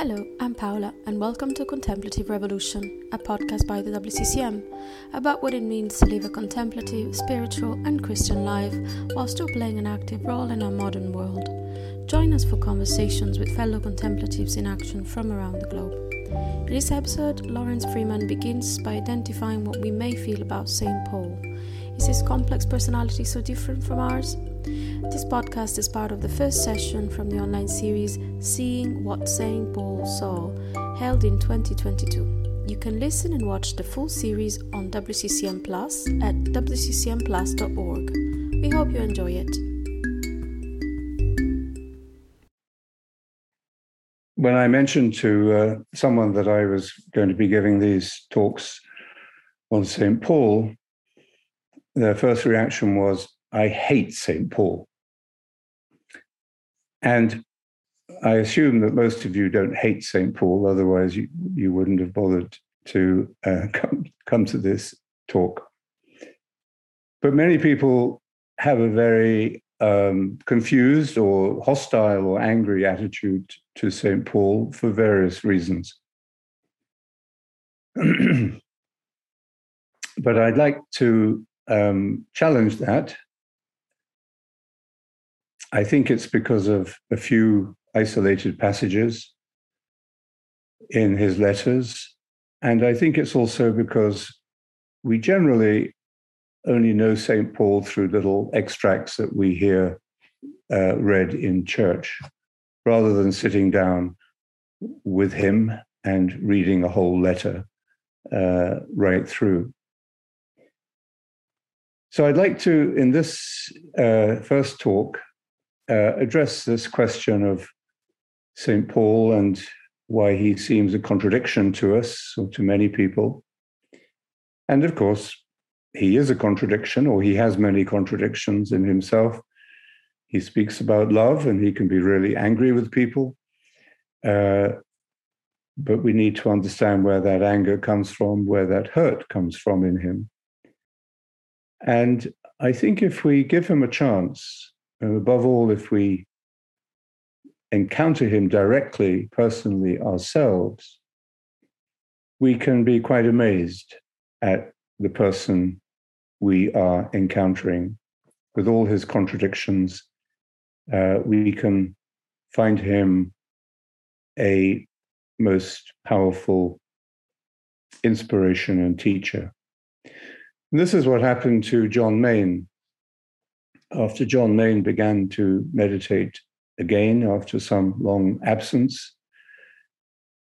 Hello, I'm Paola, and welcome to Contemplative Revolution, a podcast by the WCCM about what it means to live a contemplative, spiritual, and Christian life while still playing an active role in our modern world. Join us for conversations with fellow contemplatives in action from around the globe. In this episode, Laurence Freeman begins by identifying what we may feel about St. Paul. Is his complex personality so different from ours? This podcast is part of the first session from the online series Seeing What St. Paul Saw, held in 2022. You can listen and watch the full series on WCCM Plus at wccmplus.org. We hope you enjoy it. When I mentioned to uh, someone that I was going to be giving these talks on St. Paul, their first reaction was, I hate St. Paul. And I assume that most of you don't hate St. Paul, otherwise, you, you wouldn't have bothered to uh, come, come to this talk. But many people have a very um, confused or hostile or angry attitude to St. Paul for various reasons. but I'd like to um, challenge that I think it's because of a few isolated passages in his letters. And I think it's also because we generally only know St. Paul through little extracts that we hear uh, read in church, rather than sitting down with him and reading a whole letter uh, right through. So I'd like to, in this uh, first talk, uh, address this question of St. Paul and why he seems a contradiction to us or to many people. And of course, he is a contradiction, or he has many contradictions in himself. He speaks about love and he can be really angry with people. Uh, but we need to understand where that anger comes from, where that hurt comes from in him. And I think if we give him a chance, and above all, if we encounter him directly, personally, ourselves, we can be quite amazed at the person we are encountering. With all his contradictions, uh, we can find him a most powerful inspiration and teacher. And this is what happened to John Main after John Main began to meditate again after some long absence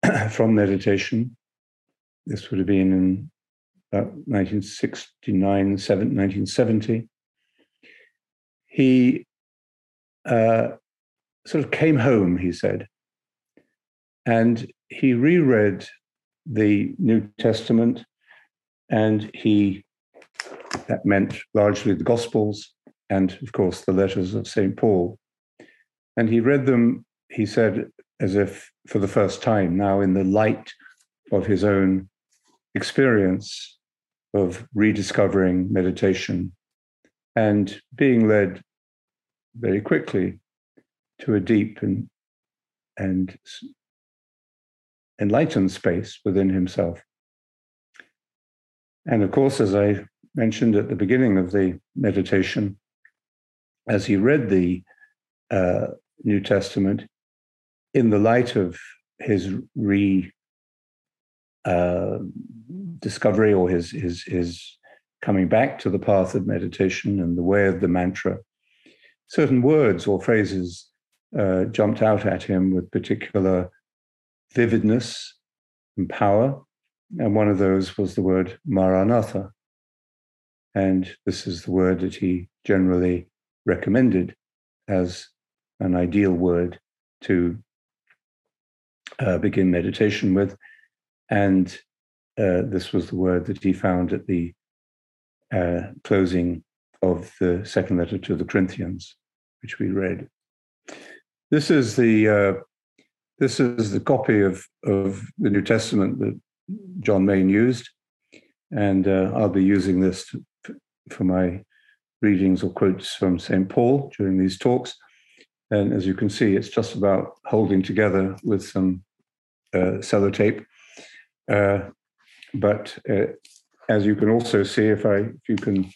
from meditation, this would have been in about 1969, 1970, he uh, sort of came home, he said, and he reread the New Testament and he, that meant largely the Gospels, and of course the letters of St. Paul. And he read them, he said, as if for the first time, now in the light of his own experience of rediscovering meditation and being led very quickly to a deep and, and enlightened space within himself. And of course, as I mentioned at the beginning of the meditation, as he read the uh, New Testament in the light of his re uh, discovery or his his his coming back to the path of meditation and the way of the mantra, certain words or phrases uh, jumped out at him with particular vividness and power. And one of those was the word Maranatha. And this is the word that he generally recommended as an ideal word to uh, begin meditation with. And uh, this was the word that he found at the uh, closing of the second letter to the Corinthians, which we read. This is the uh, this is the copy of of the New Testament that John Main used, and uh, I'll be using this to, for my readings or quotes from St. Paul during these talks. And as you can see, it's just about holding together with some uh, sellotape. Uh, but uh, as you can also see, if I if you can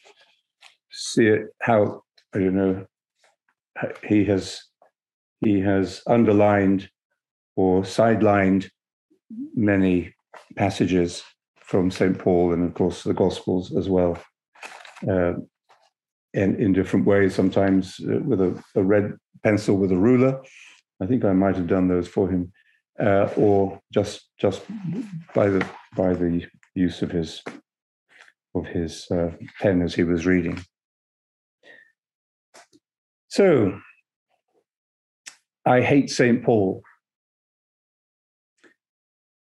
see it, how I don't know, he has he has underlined or sidelined many passages from St. Paul and, of course, the Gospels as well, uh, and in different ways, sometimes uh, with a, a, red pencil with a ruler. I think I might have done those for him, uh, or just just by the by the use of his of his uh, pen as he was reading. So, I hate St. Paul.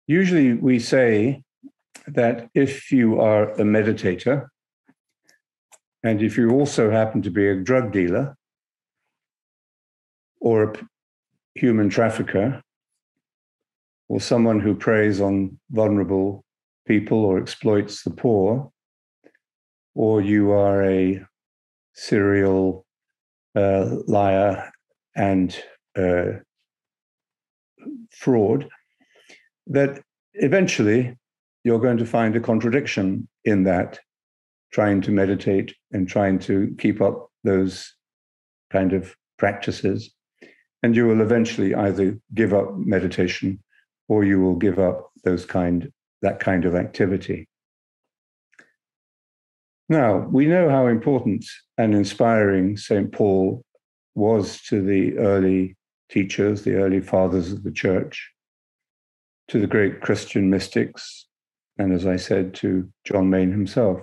Usually we say that if you are a meditator, and if you also happen to be a drug dealer or a human trafficker or someone who preys on vulnerable people or exploits the poor, or you are a serial uh, liar and uh, fraud, that eventually you're going to find a contradiction in that, trying to meditate and trying to keep up those kind of practices. And you will eventually either give up meditation or you will give up those kind that kind of activity. Now, we know how important and inspiring St. Paul was to the early teachers, the early fathers of the church, to the great Christian mystics, and as I said, to John Main himself,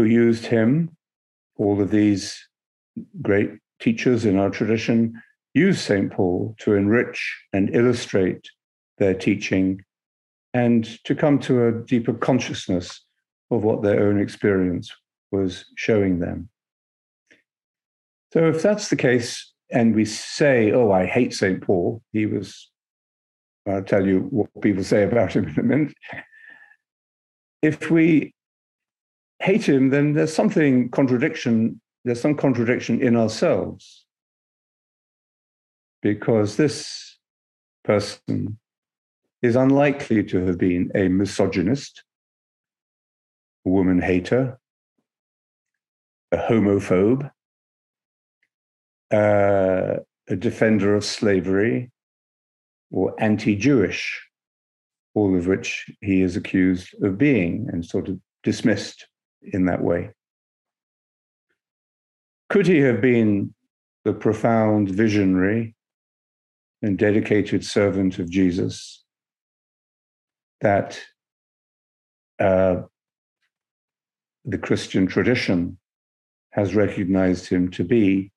who used him, all of these great teachers in our tradition used St. Paul to enrich and illustrate their teaching and to come to a deeper consciousness of what their own experience was showing them. So, if that's the case, and we say, Oh, I hate St. Paul, he was, I'll tell you what people say about him in a minute. If we hate him, then there's something contradiction, there's some contradiction in ourselves. Because this person is unlikely to have been a misogynist, a woman hater, a homophobe, uh, a defender of slavery, or anti Jewish, all of which he is accused of being and sort of dismissed in that way. Could he have been the profound visionary and dedicated servant of Jesus that uh, the Christian tradition has recognized him to be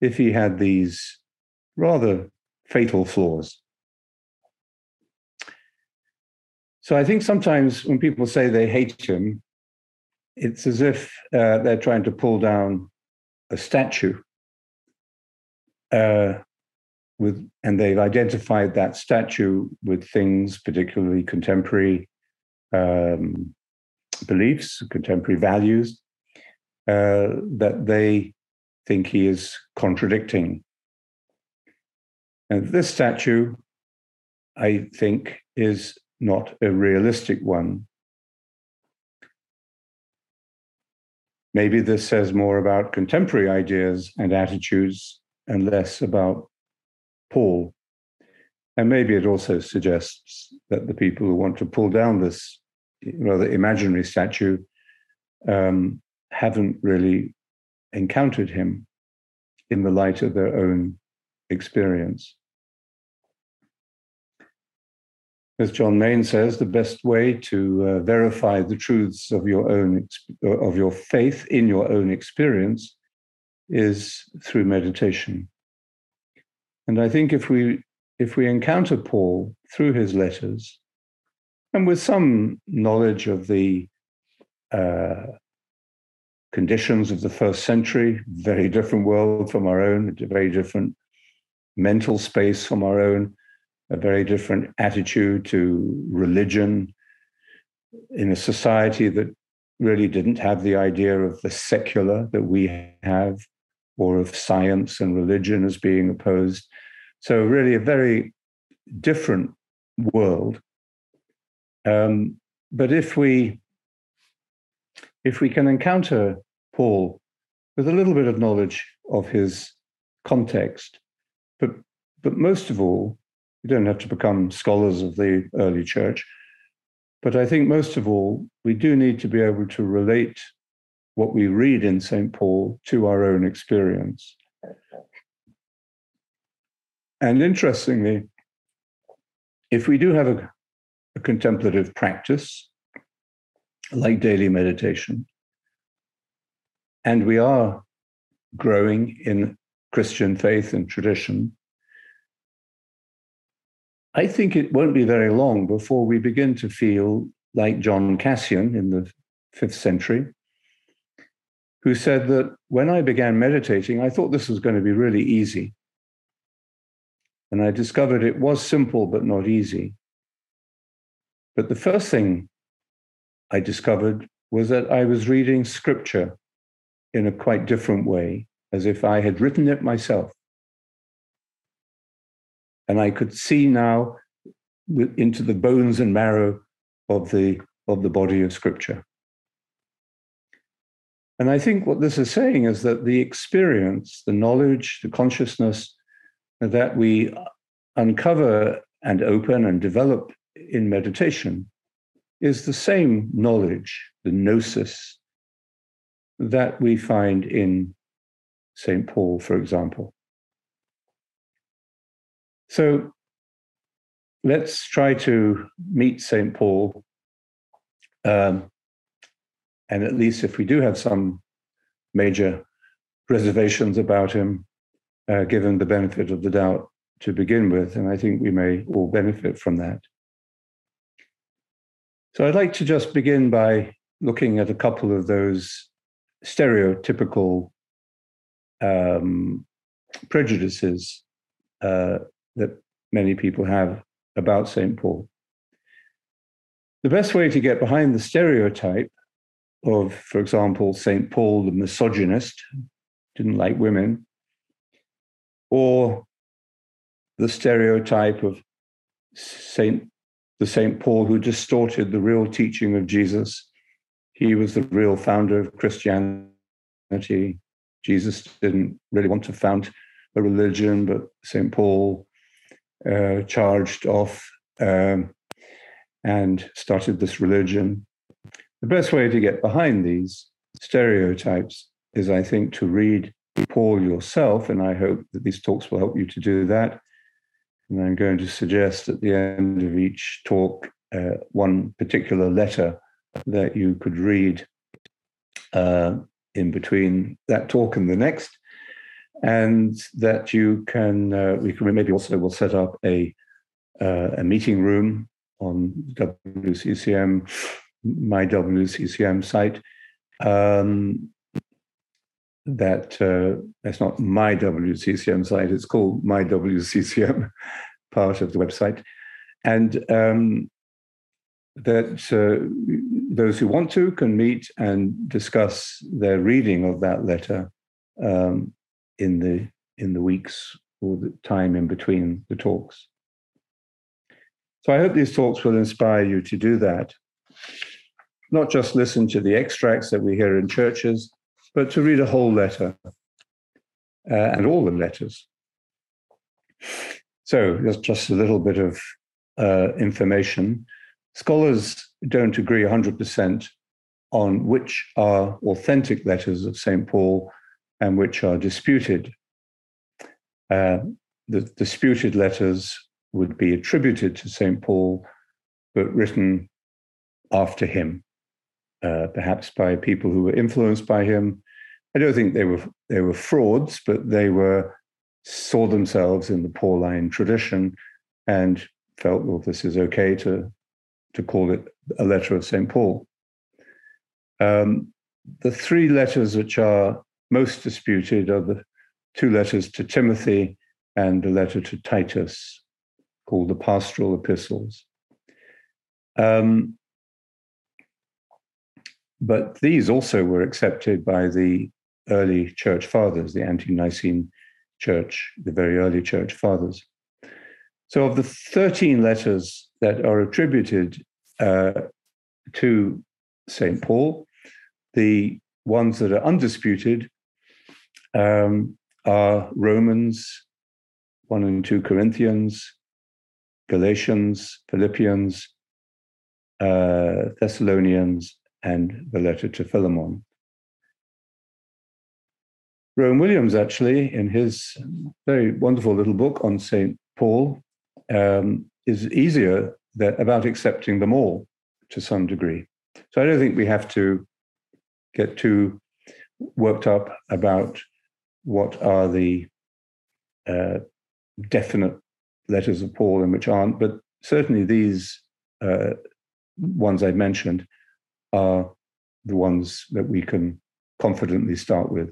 if he had these rather fatal flaws. So I think sometimes when people say they hate him, it's as if uh, they're trying to pull down a statue uh, with and they've identified that statue with things particularly contemporary um, beliefs contemporary values uh, that they think he is contradicting. And this statue i think is not a realistic one maybe this says more about contemporary ideas and attitudes and less about Paul. And maybe it also suggests that the people who want to pull down this rather imaginary statue um, haven't really encountered him in the light of their own experience. As John Main says, the best way to uh, verify the truths of your own of your faith in your own experience is through meditation. And I think if we if we encounter Paul through his letters, and with some knowledge of the uh, conditions of the first century, very different world from our own, a very different mental space from our own, a very different attitude to religion in a society that really didn't have the idea of the secular that we have or of science and religion as being opposed, So, really, a very different world. Um, but if we if we can encounter Paul with a little bit of knowledge of his context, but but most of all, we don't have to become scholars of the early church. But I think most of all, we do need to be able to relate what we read in St. Paul to our own experience. And interestingly, if we do have a, a contemplative practice, like daily meditation, and we are growing in Christian faith and tradition, I think it won't be very long before we begin to feel like John Cassian in the fifth century, who said that when I began meditating, I thought this was going to be really easy. And I discovered it was simple, but not easy. But the first thing I discovered was that I was reading scripture in a quite different way, as if I had written it myself. And I could see now into the bones and marrow of the, of the body of scripture. And I think what this is saying is that the experience, the knowledge, the consciousness that we uncover and open and develop in meditation is the same knowledge, the gnosis, that we find in St. Paul, for example. So let's try to meet St. Paul. Um, and at least if we do have some major reservations about him, uh, given the benefit of the doubt to begin with, and I think we may all benefit from that. So I'd like to just begin by looking at a couple of those stereotypical um, prejudices uh, that many people have about St. Paul. The best way to get behind the stereotype of, for example, St. Paul the misogynist, didn't like women, or the stereotype of Saint the Saint Paul who distorted the real teaching of Jesus. He was the real founder of Christianity. Jesus didn't really want to found a religion, but Saint Paul uh, charged off um, and started this religion. The best way to get behind these stereotypes is, I think, to read Paul yourself, and I hope that these talks will help you to do that. And I'm going to suggest at the end of each talk uh, one particular letter that you could read uh, in between that talk and the next, and that you can uh, we can maybe also will set up a uh, a meeting room on WCCM my WCCM site. Um, that uh, that's not my WCCM site. It's called my WCCM, part of the website, and um, that uh, those who want to can meet and discuss their reading of that letter um, in the in the weeks or the time in between the talks. So I hope these talks will inspire you to do that. Not just listen to the extracts that we hear in churches, but to read a whole letter uh, and all the letters. So, just, just a little bit of uh, information. Scholars don't agree 100% on which are authentic letters of St. Paul and which are disputed. Uh, the disputed letters would be attributed to St. Paul, but written after him, uh, perhaps by people who were influenced by him I don't think they were they were frauds, but they were saw themselves in the Pauline tradition and felt, well, this is okay to to call it a letter of St. Paul. Um, the three letters which are most disputed are the two letters to Timothy and the letter to Titus, called the pastoral epistles. Um, but these also were accepted by the early church fathers, the ante Nicene church, the very early church fathers. So, of the 13 letters that are attributed uh, to St. Paul, the ones that are undisputed um, are Romans, 1 and 2 Corinthians, Galatians, Philippians, uh, Thessalonians, and the letter to Philemon. Rowan Williams, actually, in his very wonderful little book on St. Paul, um, is easier that, about accepting them all to some degree. So I don't think we have to get too worked up about what are the uh, definite letters of Paul and which aren't, but certainly these uh, ones I mentioned are the ones that we can confidently start with.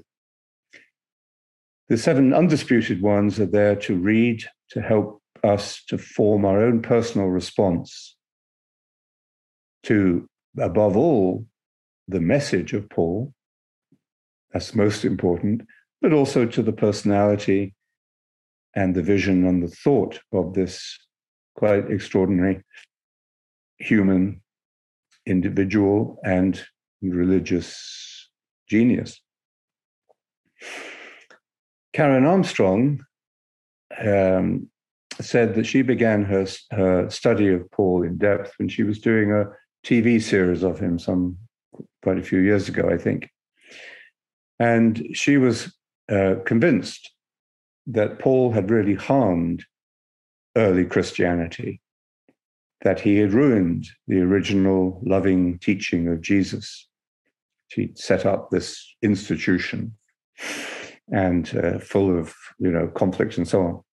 The seven undisputed ones are there to read, to help us to form our own personal response to, above all, the message of Paul. That's most important, but also to the personality and the vision and the thought of this quite extraordinary human individual and religious genius. Karen Armstrong um, said that she began her, her study of Paul in depth when she was doing a TV series of him some quite a few years ago, I think. And she was uh, convinced that Paul had really harmed early Christianity, that he had ruined the original loving teaching of Jesus. She set up this institution and uh, full of you know conflict and so on.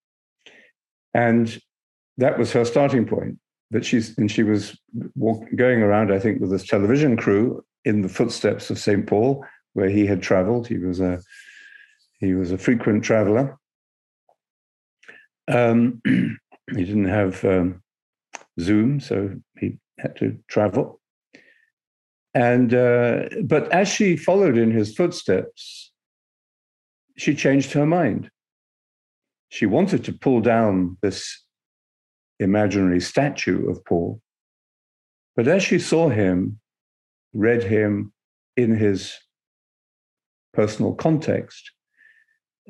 And that was her starting point. That she's and she was walk, going around, I think, with this television crew in the footsteps of Saint Paul, where he had travelled. He was a he was a frequent traveller. Um, he didn't have um, Zoom, so he had to travel. And uh, but as she followed in his footsteps, she changed her mind. She wanted to pull down this imaginary statue of Paul. But as she saw him, read him in his personal context,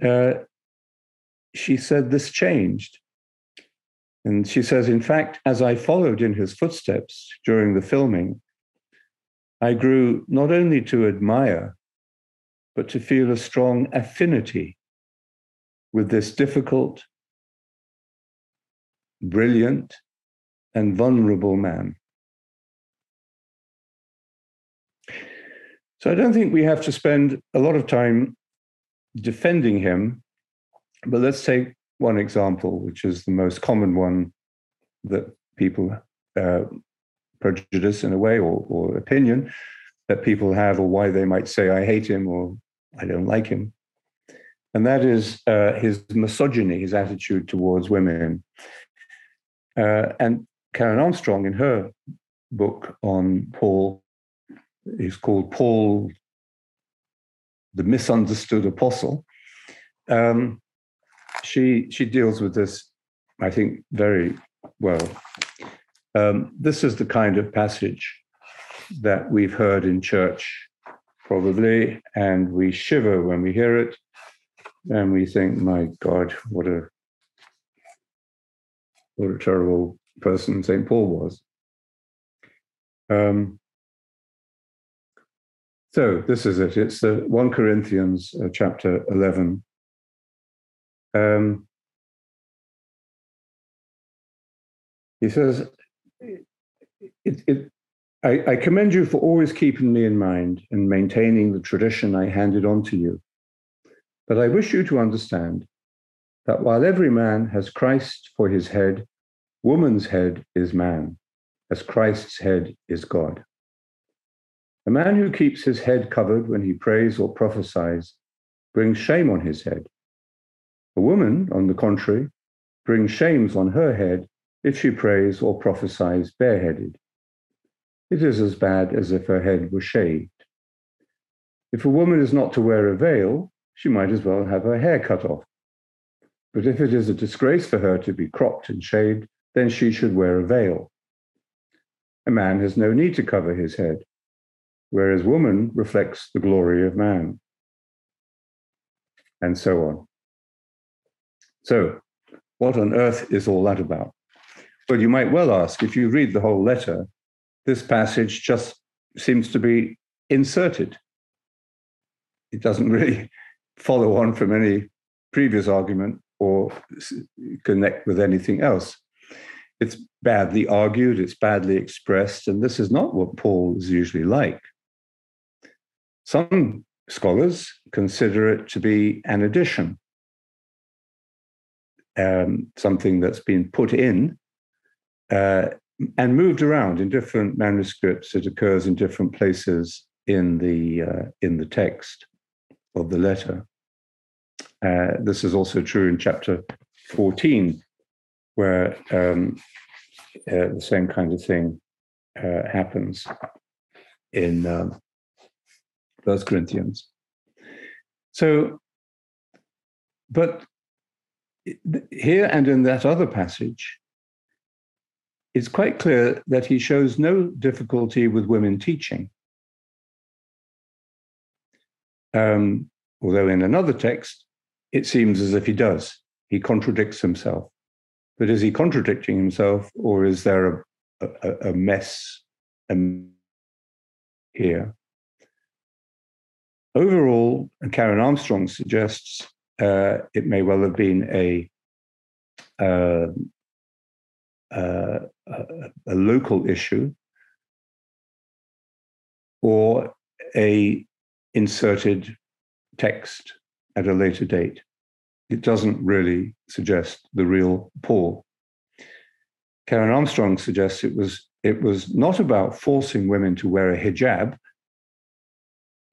uh, she said this changed. And she says, in fact, as I followed in his footsteps during the filming, I grew not only to admire but to feel a strong affinity with this difficult, brilliant, and vulnerable man. So I don't think we have to spend a lot of time defending him, but let's take one example, which is the most common one that people uh, prejudice in a way or, or opinion that people have, or why they might say, I hate him or I don't like him. And that is uh, his misogyny, his attitude towards women. Uh, and Karen Armstrong, in her book on Paul, is called Paul, the Misunderstood Apostle. Um, she she deals with this, I think, very well. Um, this is the kind of passage that we've heard in church probably, and we shiver when we hear it, and we think, "My God, what a what a terrible person Saint Paul was." Um, so this is it. It's the one Corinthians uh, chapter eleven. Um, he says, it, it, I, I commend you for always keeping me in mind and maintaining the tradition I handed on to you. But I wish you to understand that while every man has Christ for his head, woman's head is man, as Christ's head is God. A man who keeps his head covered when he prays or prophesies brings shame on his head. A woman, on the contrary, brings shames on her head if she prays or prophesies bareheaded. It is as bad as if her head were shaved. If a woman is not to wear a veil, she might as well have her hair cut off. But if it is a disgrace for her to be cropped and shaved, then she should wear a veil. A man has no need to cover his head, whereas woman reflects the glory of man. And so on. So, what on earth is all that about? Well, you might well ask if you read the whole letter, this passage just seems to be inserted. It doesn't really follow on from any previous argument or connect with anything else. It's badly argued, it's badly expressed, and this is not what Paul is usually like. Some scholars consider it to be an addition, um, something that's been put in uh, and moved around in different manuscripts. It occurs in different places in the uh, in the text of the letter. Uh, this is also true in chapter 14, where um, uh, the same kind of thing uh, happens in First Corinthians. So, but here and in that other passage, it's quite clear that he shows no difficulty with women teaching. Um, although in another text, it seems as if he does. He contradicts himself. But is he contradicting himself, or is there a, a, a mess here? Overall, Karen Armstrong suggests uh, it may well have been a, uh, uh, a local issue or a inserted text at a later date. It doesn't really suggest the real Paul. Karen Armstrong suggests it was it was not about forcing women to wear a hijab,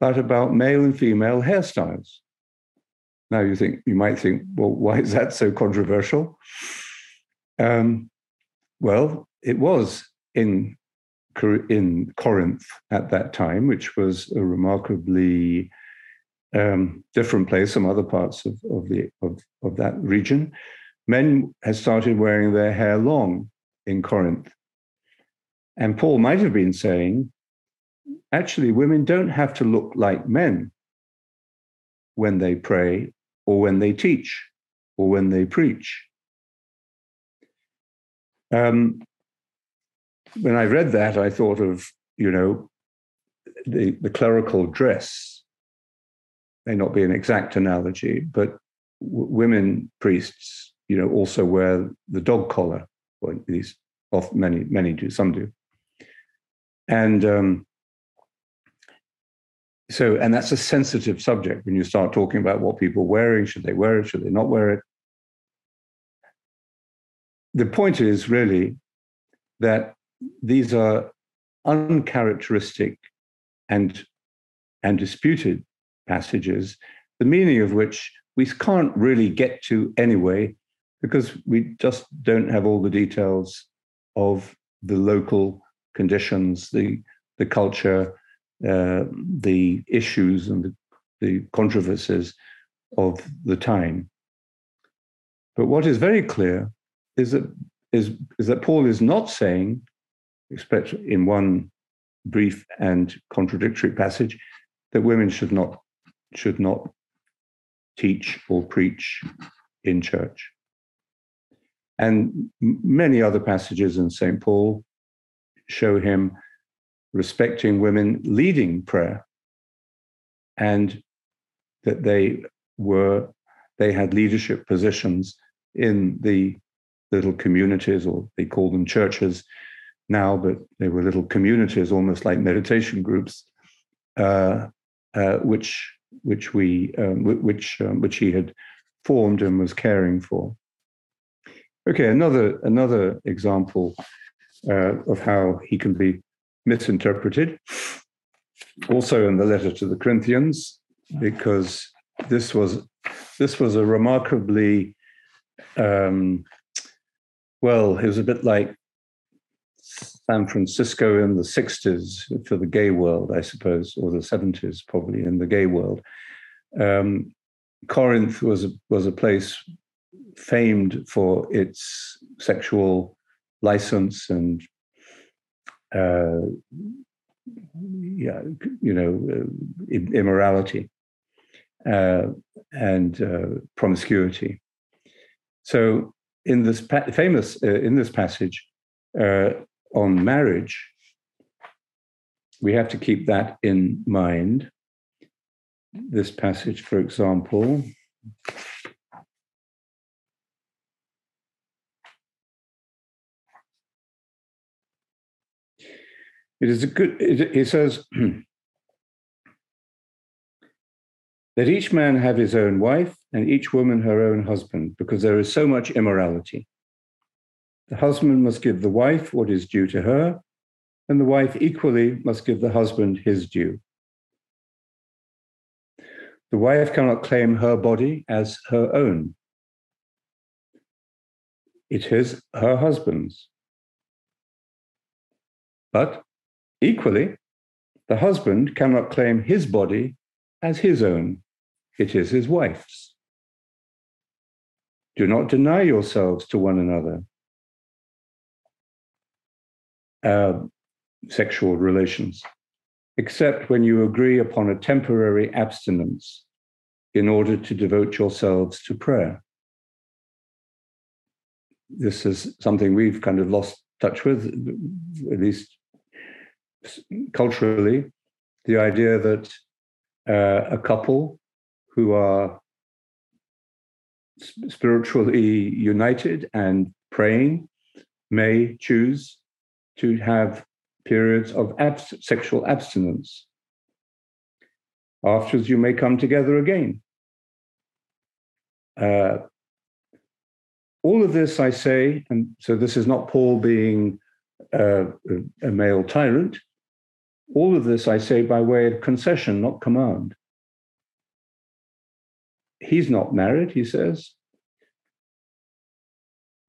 but about male and female hairstyles. Now you think you might think, well, why is that so controversial? Um, well, it was in in Corinth at that time, which was a remarkably um, different place from other parts of, of the of, of that region. Men had started wearing their hair long in Corinth. And Paul might have been saying, actually, women don't have to look like men when they pray or when they teach or when they preach. Um, when I read that, I thought of, you know, the, the clerical dress may not be an exact analogy, but w- women priests, you know, also wear the dog collar, or at least off many, many do, some do. And um, so, and that's a sensitive subject when you start talking about what people are wearing. Should they wear it? Should they not wear it? The point is really that these are uncharacteristic and, and disputed passages, the meaning of which we can't really get to anyway, because we just don't have all the details of the local conditions, the, the culture, uh, the issues, and the, the controversies of the time. But what is very clear is that is, is that Paul is not saying, except in one brief and contradictory passage, that women should not should not teach or preach in church. And many other passages in St. Paul show him respecting women leading prayer and that they were they had leadership positions in the little communities or they call them churches now but they were little communities almost like meditation groups uh, uh, which which we um, which um, which he had formed and was caring for. Okay, another another example uh, of how he can be misinterpreted. Also in the letter to the Corinthians, because this was this was a remarkably um, well, it was a bit like San Francisco in the 60s for the gay world, I suppose, or the 70s probably in the gay world. Um, Corinth was a, was a place famed for its sexual license and uh, yeah, you know, uh, immorality uh, and uh, promiscuity. So, in this pa- famous uh, in this passage uh, on marriage, we have to keep that in mind. This passage, for example. It is a good, it says that each man have his own wife and each woman her own husband, because there is so much immorality. The husband must give the wife what is due to her, and the wife equally must give the husband his due. The wife cannot claim her body as her own. It is her husband's. But Equally, the husband cannot claim his body as his own, it is his wife's. Do not deny yourselves to one another. Uh, sexual relations, except when you agree upon a temporary abstinence in order to devote yourselves to prayer. This is something we've kind of lost touch with, at least culturally the idea that uh, a couple who are spiritually united and praying may choose to have periods of abs- sexual abstinence. Afterwards, you may come together again. Uh, all of this, I say, and so this is not Paul being uh, a male tyrant. All of this I say by way of concession, not command. He's not married, he says.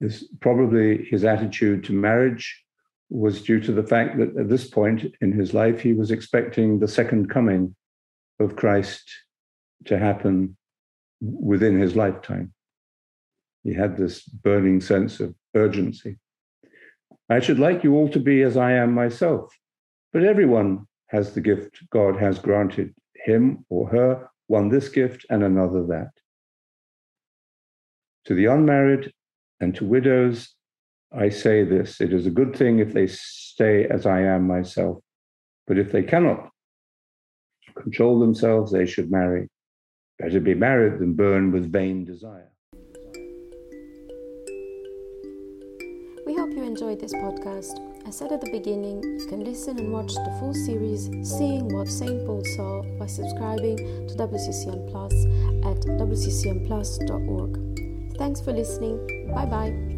This, probably his attitude to marriage was due to the fact that at this point in his life, he was expecting the second coming of Christ to happen within his lifetime. He had this burning sense of urgency. I should like you all to be as I am myself. But everyone has the gift God has granted him or her, one this gift and another that. To the unmarried and to widows, I say this it is a good thing if they stay as I am myself. But if they cannot control themselves, they should marry. Better be married than burn with vain desire. We hope you enjoyed this podcast. I said at the beginning, you can listen and watch the full series Seeing What St. Paul Saw by subscribing to WCCM Plus at wccmplus.org. Thanks for listening. Bye bye.